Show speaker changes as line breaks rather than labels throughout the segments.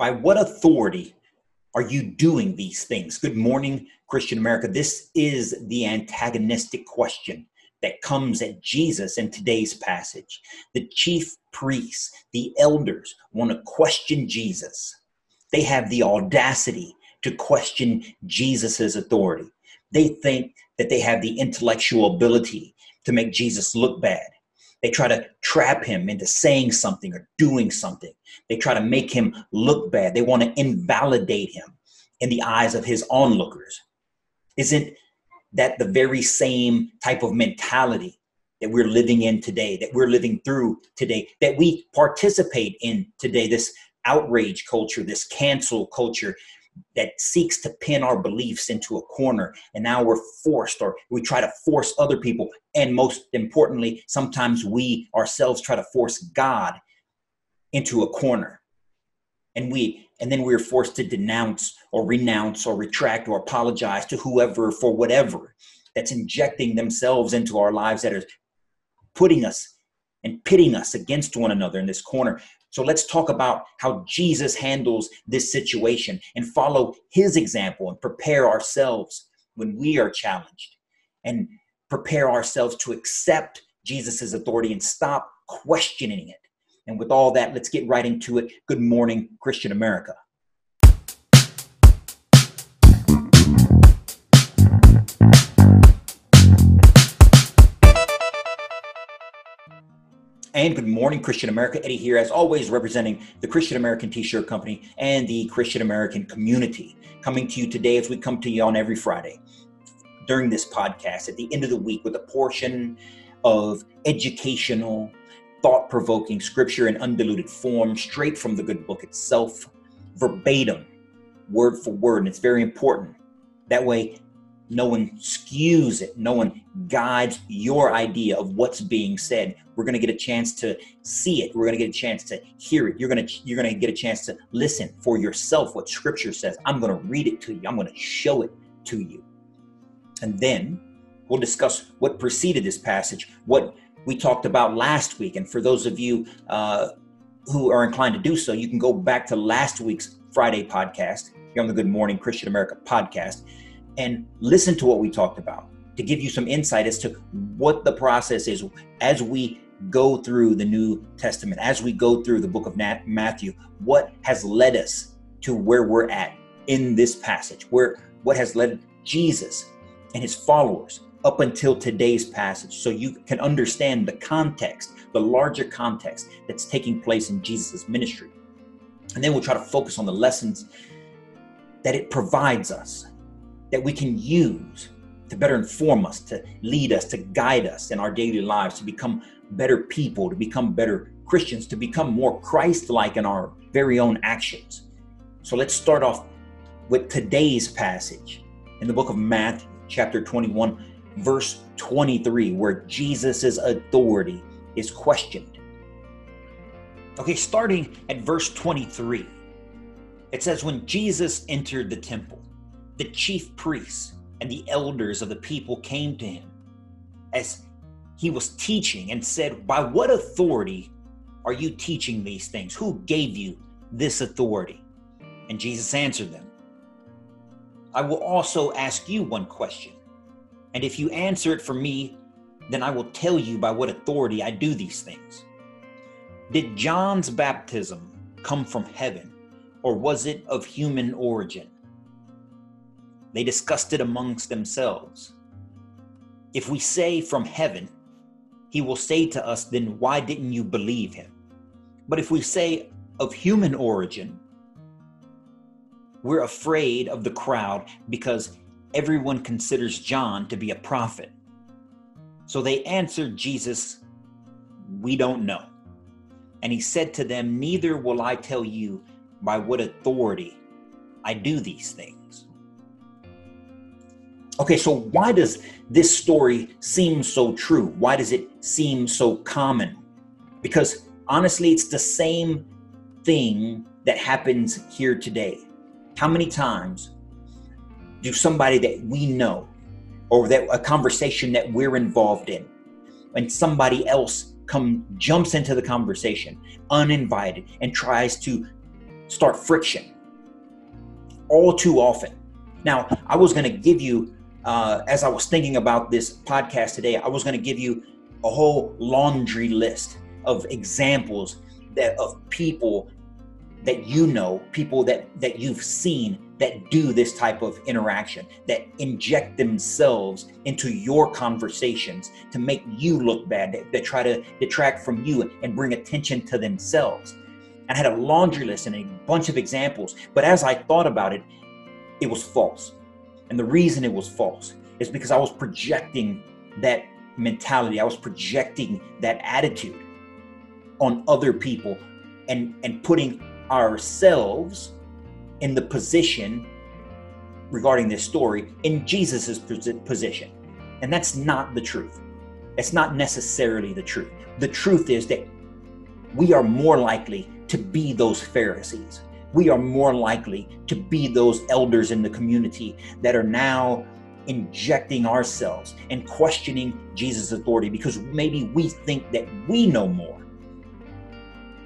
By what authority are you doing these things? Good morning, Christian America. This is the antagonistic question that comes at Jesus in today's passage. The chief priests, the elders, want to question Jesus. They have the audacity to question Jesus' authority. They think that they have the intellectual ability to make Jesus look bad. They try to trap him into saying something or doing something. They try to make him look bad. They want to invalidate him in the eyes of his onlookers. Isn't that the very same type of mentality that we're living in today, that we're living through today, that we participate in today? This outrage culture, this cancel culture that seeks to pin our beliefs into a corner. And now we're forced or we try to force other people. And most importantly sometimes we ourselves try to force god into a corner. And we and then we're forced to denounce or renounce or retract or apologize to whoever for whatever that's injecting themselves into our lives that are putting us and pitting us against one another in this corner so let's talk about how Jesus handles this situation and follow his example and prepare ourselves when we are challenged and prepare ourselves to accept Jesus' authority and stop questioning it. And with all that, let's get right into it. Good morning, Christian America. And good morning, Christian America. Eddie here, as always, representing the Christian American T shirt company and the Christian American community. Coming to you today as we come to you on every Friday during this podcast at the end of the week with a portion of educational, thought provoking scripture in undiluted form, straight from the good book itself, verbatim, word for word. And it's very important. That way, no one skews it. No one guides your idea of what's being said. We're going to get a chance to see it. We're going to get a chance to hear it. You're going to you're going to get a chance to listen for yourself what scripture says. I'm going to read it to you. I'm going to show it to you. And then we'll discuss what preceded this passage, what we talked about last week. And for those of you uh, who are inclined to do so, you can go back to last week's Friday podcast here on the Good Morning Christian America podcast and listen to what we talked about to give you some insight as to what the process is as we go through the New Testament, as we go through the book of Matthew, what has led us to where we're at in this passage, where what has led Jesus and his followers up until today's passage, so you can understand the context, the larger context that's taking place in Jesus' ministry. And then we'll try to focus on the lessons that it provides us that we can use to better inform us, to lead us, to guide us in our daily lives, to become better people, to become better Christians, to become more Christ like in our very own actions. So let's start off with today's passage in the book of Matthew, chapter 21, verse 23, where Jesus' authority is questioned. Okay, starting at verse 23, it says, When Jesus entered the temple, the chief priests and the elders of the people came to him as he was teaching and said, By what authority are you teaching these things? Who gave you this authority? And Jesus answered them, I will also ask you one question. And if you answer it for me, then I will tell you by what authority I do these things. Did John's baptism come from heaven, or was it of human origin? They discussed it amongst themselves. If we say from heaven, he will say to us, then why didn't you believe him? But if we say of human origin, we're afraid of the crowd because everyone considers John to be a prophet. So they answered Jesus, We don't know. And he said to them, Neither will I tell you by what authority I do these things. Okay, so why does this story seem so true? Why does it seem so common? Because honestly, it's the same thing that happens here today. How many times do somebody that we know or that a conversation that we're involved in and somebody else come jumps into the conversation uninvited and tries to start friction all too often. Now, I was going to give you, uh, as I was thinking about this podcast today, I was going to give you a whole laundry list of examples that of people that you know, people that that you've seen that do this type of interaction, that inject themselves into your conversations to make you look bad, that, that try to detract from you and bring attention to themselves. I had a laundry list and a bunch of examples, but as I thought about it, it was false. And the reason it was false is because I was projecting that mentality, I was projecting that attitude on other people and, and putting ourselves in the position regarding this story in Jesus's position. And that's not the truth. It's not necessarily the truth. The truth is that we are more likely to be those Pharisees. We are more likely to be those elders in the community that are now injecting ourselves and questioning Jesus' authority because maybe we think that we know more.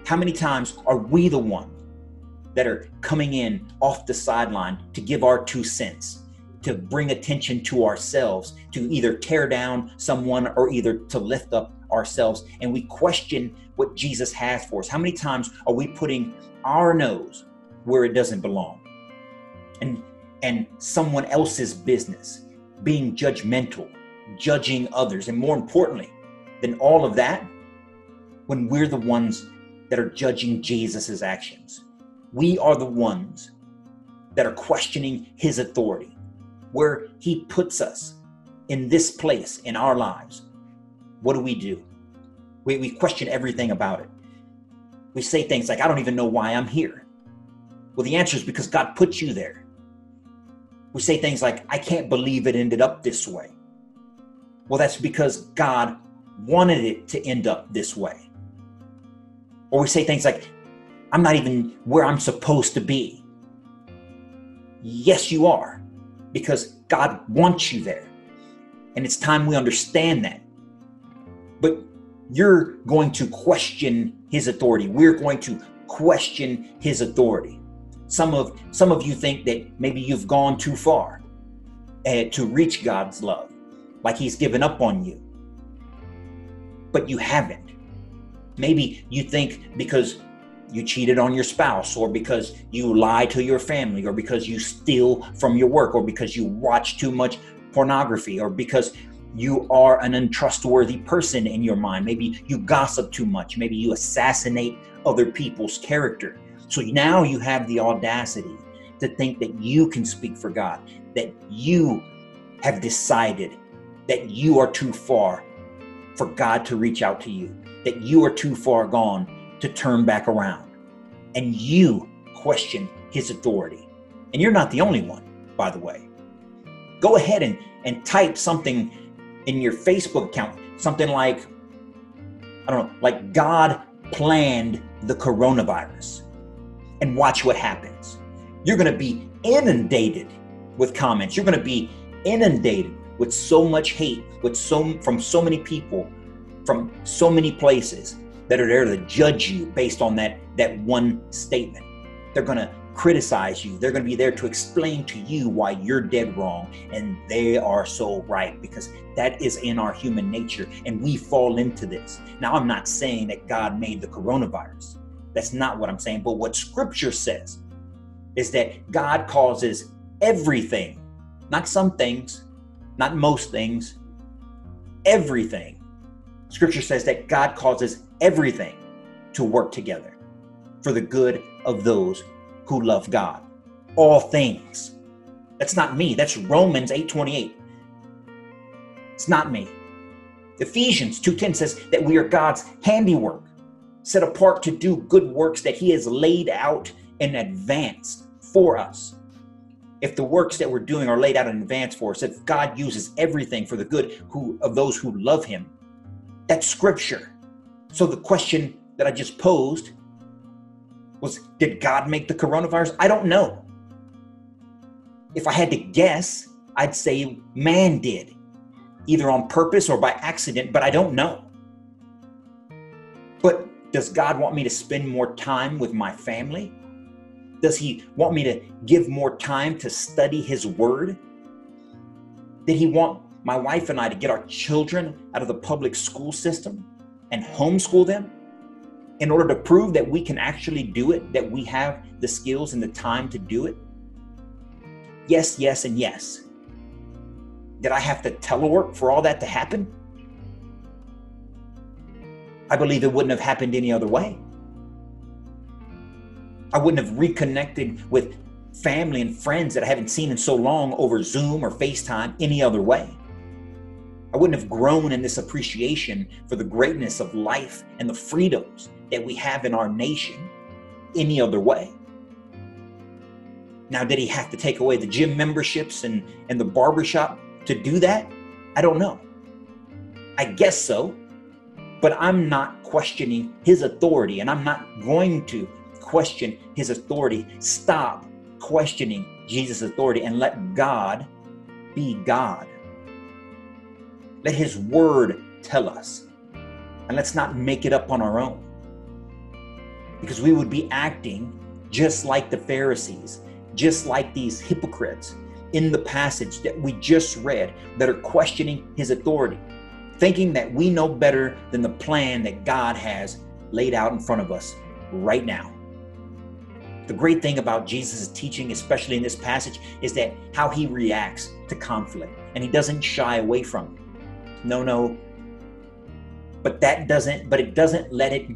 How many times are we the one that are coming in off the sideline to give our two cents, to bring attention to ourselves, to either tear down someone or either to lift up ourselves. And we question what Jesus has for us. How many times are we putting our nose where it doesn't belong? And and someone else's business, being judgmental, judging others, and more importantly than all of that, when we're the ones that are judging Jesus's actions we are the ones that are questioning his authority, where he puts us in this place in our lives. What do we do? We, we question everything about it. We say things like, I don't even know why I'm here. Well, the answer is because God put you there. We say things like, I can't believe it ended up this way. Well, that's because God wanted it to end up this way. Or we say things like, I'm not even where I'm supposed to be. Yes, you are, because God wants you there. And it's time we understand that. But you're going to question his authority. We're going to question his authority. Some of some of you think that maybe you've gone too far uh, to reach God's love, like he's given up on you. But you haven't. Maybe you think because you cheated on your spouse, or because you lie to your family, or because you steal from your work, or because you watch too much pornography, or because you are an untrustworthy person in your mind. Maybe you gossip too much. Maybe you assassinate other people's character. So now you have the audacity to think that you can speak for God, that you have decided that you are too far for God to reach out to you, that you are too far gone to turn back around. And you question his authority. And you're not the only one, by the way. Go ahead and, and type something in your Facebook account, something like, I don't know, like God planned the coronavirus, and watch what happens. You're going to be inundated with comments. You're going to be inundated with so much hate, with so from so many people, from so many places that are there to judge you based on that that one statement. They're going to criticize you. They're going to be there to explain to you why you're dead wrong and they are so right because that is in our human nature and we fall into this. Now, I'm not saying that God made the coronavirus. That's not what I'm saying. But what scripture says is that God causes everything, not some things, not most things, everything. Scripture says that God causes everything to work together for the good of those who love God. All things. That's not me. That's Romans 8:28. It's not me. Ephesians 2:10 says that we are God's handiwork, set apart to do good works that he has laid out in advance for us. If the works that we're doing are laid out in advance for us, if God uses everything for the good who of those who love him, that's scripture. So the question that I just posed was Did God make the coronavirus? I don't know. If I had to guess, I'd say man did, either on purpose or by accident, but I don't know. But does God want me to spend more time with my family? Does He want me to give more time to study His Word? Did He want my wife and I to get our children out of the public school system and homeschool them in order to prove that we can actually do it, that we have the skills and the time to do it? Yes, yes, and yes. Did I have to telework for all that to happen? I believe it wouldn't have happened any other way. I wouldn't have reconnected with family and friends that I haven't seen in so long over Zoom or FaceTime any other way. I wouldn't have grown in this appreciation for the greatness of life and the freedoms that we have in our nation any other way. Now, did he have to take away the gym memberships and, and the barbershop to do that? I don't know. I guess so, but I'm not questioning his authority and I'm not going to question his authority. Stop questioning Jesus' authority and let God be God. Let his word tell us. And let's not make it up on our own. Because we would be acting just like the Pharisees, just like these hypocrites in the passage that we just read that are questioning his authority, thinking that we know better than the plan that God has laid out in front of us right now. The great thing about Jesus' teaching, especially in this passage, is that how he reacts to conflict and he doesn't shy away from it. No, no. But that doesn't, but it doesn't let it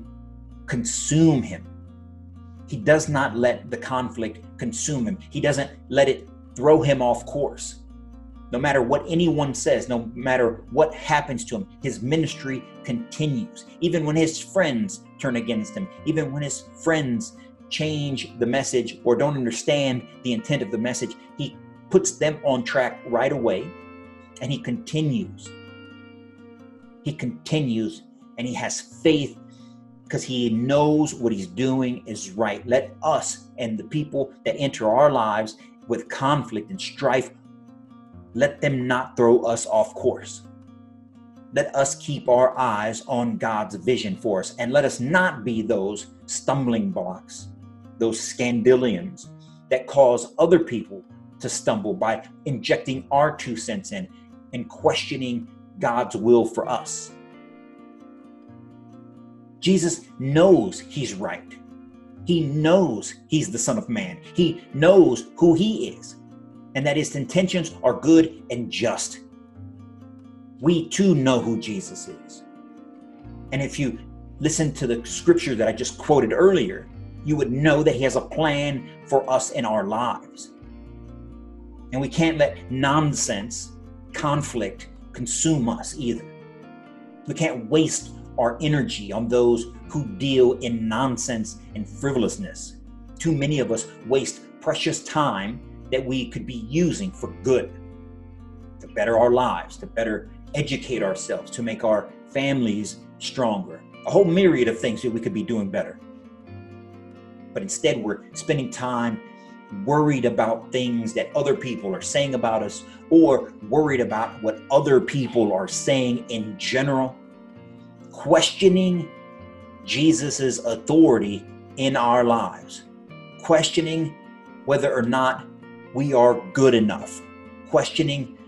consume him. He does not let the conflict consume him. He doesn't let it throw him off course. No matter what anyone says, no matter what happens to him, his ministry continues. Even when his friends turn against him, even when his friends change the message or don't understand the intent of the message, he puts them on track right away and he continues. He continues and he has faith because he knows what he's doing is right. Let us and the people that enter our lives with conflict and strife, let them not throw us off course. Let us keep our eyes on God's vision for us and let us not be those stumbling blocks, those scandalians that cause other people to stumble by injecting our two cents in and questioning God's will for us. Jesus knows he's right. He knows he's the Son of Man. He knows who he is and that his intentions are good and just. We too know who Jesus is. And if you listen to the scripture that I just quoted earlier, you would know that he has a plan for us in our lives. And we can't let nonsense, conflict consume us either. We can't waste our energy on those who deal in nonsense and frivolousness. Too many of us waste precious time that we could be using for good, to better our lives, to better educate ourselves, to make our families stronger. A whole myriad of things that we could be doing better. But instead, we're spending time worried about things that other people are saying about us or worried about what other people are saying in general questioning Jesus' authority in our lives, questioning whether or not we are good enough, questioning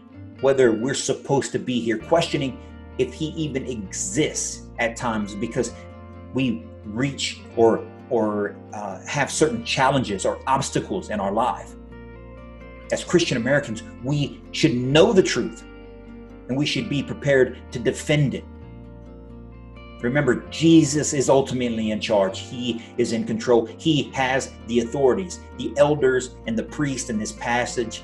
whether we're supposed to be here, questioning if he even exists at times because we reach or or uh, have certain challenges or obstacles in our life. As Christian Americans, we should know the truth and we should be prepared to defend it Remember, Jesus is ultimately in charge. He is in control. He has the authorities. The elders and the priest in this passage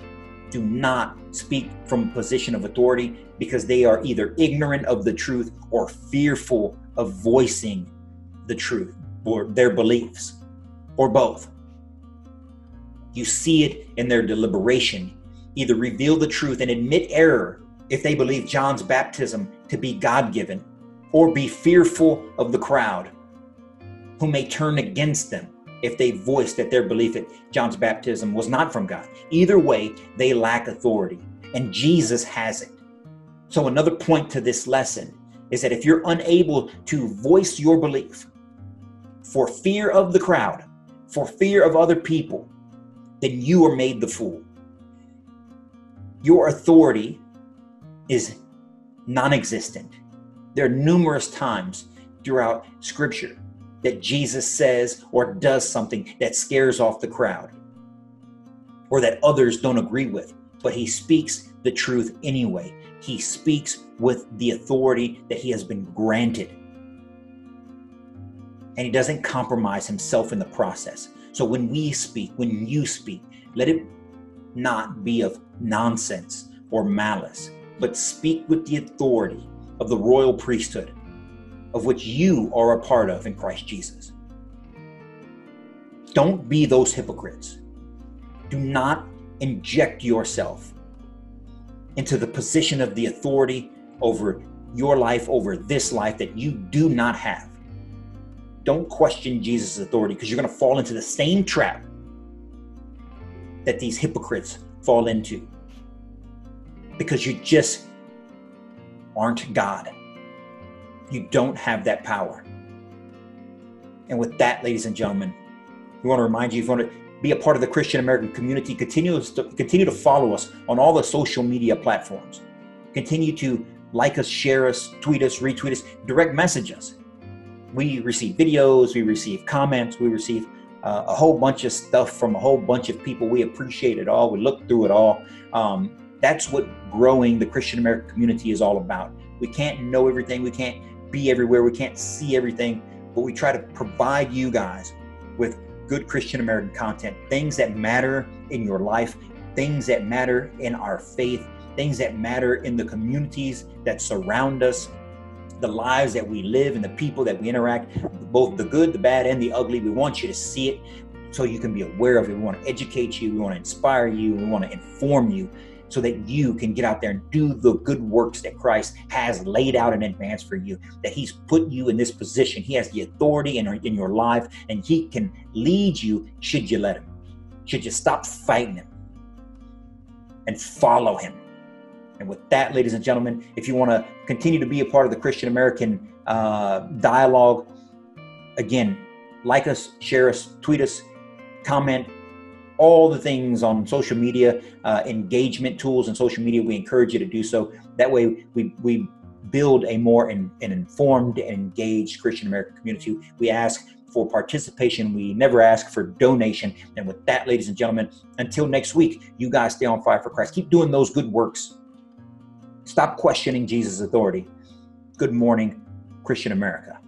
do not speak from a position of authority because they are either ignorant of the truth or fearful of voicing the truth or their beliefs or both. You see it in their deliberation. Either reveal the truth and admit error if they believe John's baptism to be God given or be fearful of the crowd who may turn against them if they voice that their belief that John's baptism was not from God. Either way, they lack authority, and Jesus has it. So, another point to this lesson is that if you're unable to voice your belief for fear of the crowd, for fear of other people, then you are made the fool. Your authority is non existent. There are numerous times throughout Scripture that Jesus says or does something that scares off the crowd or that others don't agree with, but he speaks the truth anyway. He speaks with the authority that he has been granted. And he doesn't compromise himself in the process. So when we speak, when you speak, let it not be of nonsense or malice, but speak with the authority of the royal priesthood, of which you are a part of in Christ Jesus. Don't be those hypocrites. Do not inject yourself into the position of the authority over your life, over this life that you do not have. Don't question Jesus' authority because you're going to fall into the same trap that these hypocrites fall into because you just aren't God. You don't have that power. And with that, ladies and gentlemen, we want to remind you if you want to be a part of the Christian American community, continue to, continue to follow us on all the social media platforms. Continue to like us, share us, tweet us, retweet us, direct message us. We receive videos, we receive comments, we receive uh, a whole bunch of stuff from a whole bunch of people. We appreciate it all. We look through it all. Um, that's what growing the Christian American community is all about. We can't know everything, we can't be everywhere, we can't see everything, but we try to provide you guys with good Christian American content, things that matter in your life, things that matter in our faith, things that matter in the communities that surround us, the lives that we live and the people that we interact, both the good, the bad, and the ugly. We want you to see it so you can be aware of it. We want to educate you, we want to inspire you, we want to inform you so that you can get out there and do the good works that Christ has laid out in advance for you, that He's put you in this position. He has the authority in, in your life, and He can lead you should you let Him. Should you stop fighting Him and follow Him? And with that, ladies and gentlemen, if you want to continue to be a part of the Christian American uh, dialogue, again, like us, share us, tweet us, comment, all the things on social media, uh, engagement tools and social media. We encourage you to do so. That way, we, we build a more in, an informed and engaged Christian American community. We ask for participation. We never ask for donation. And with that, ladies and gentlemen, until next week, you guys stay on fire for Christ. Keep doing those good works. Stop questioning Jesus' authority. Good morning, Christian America.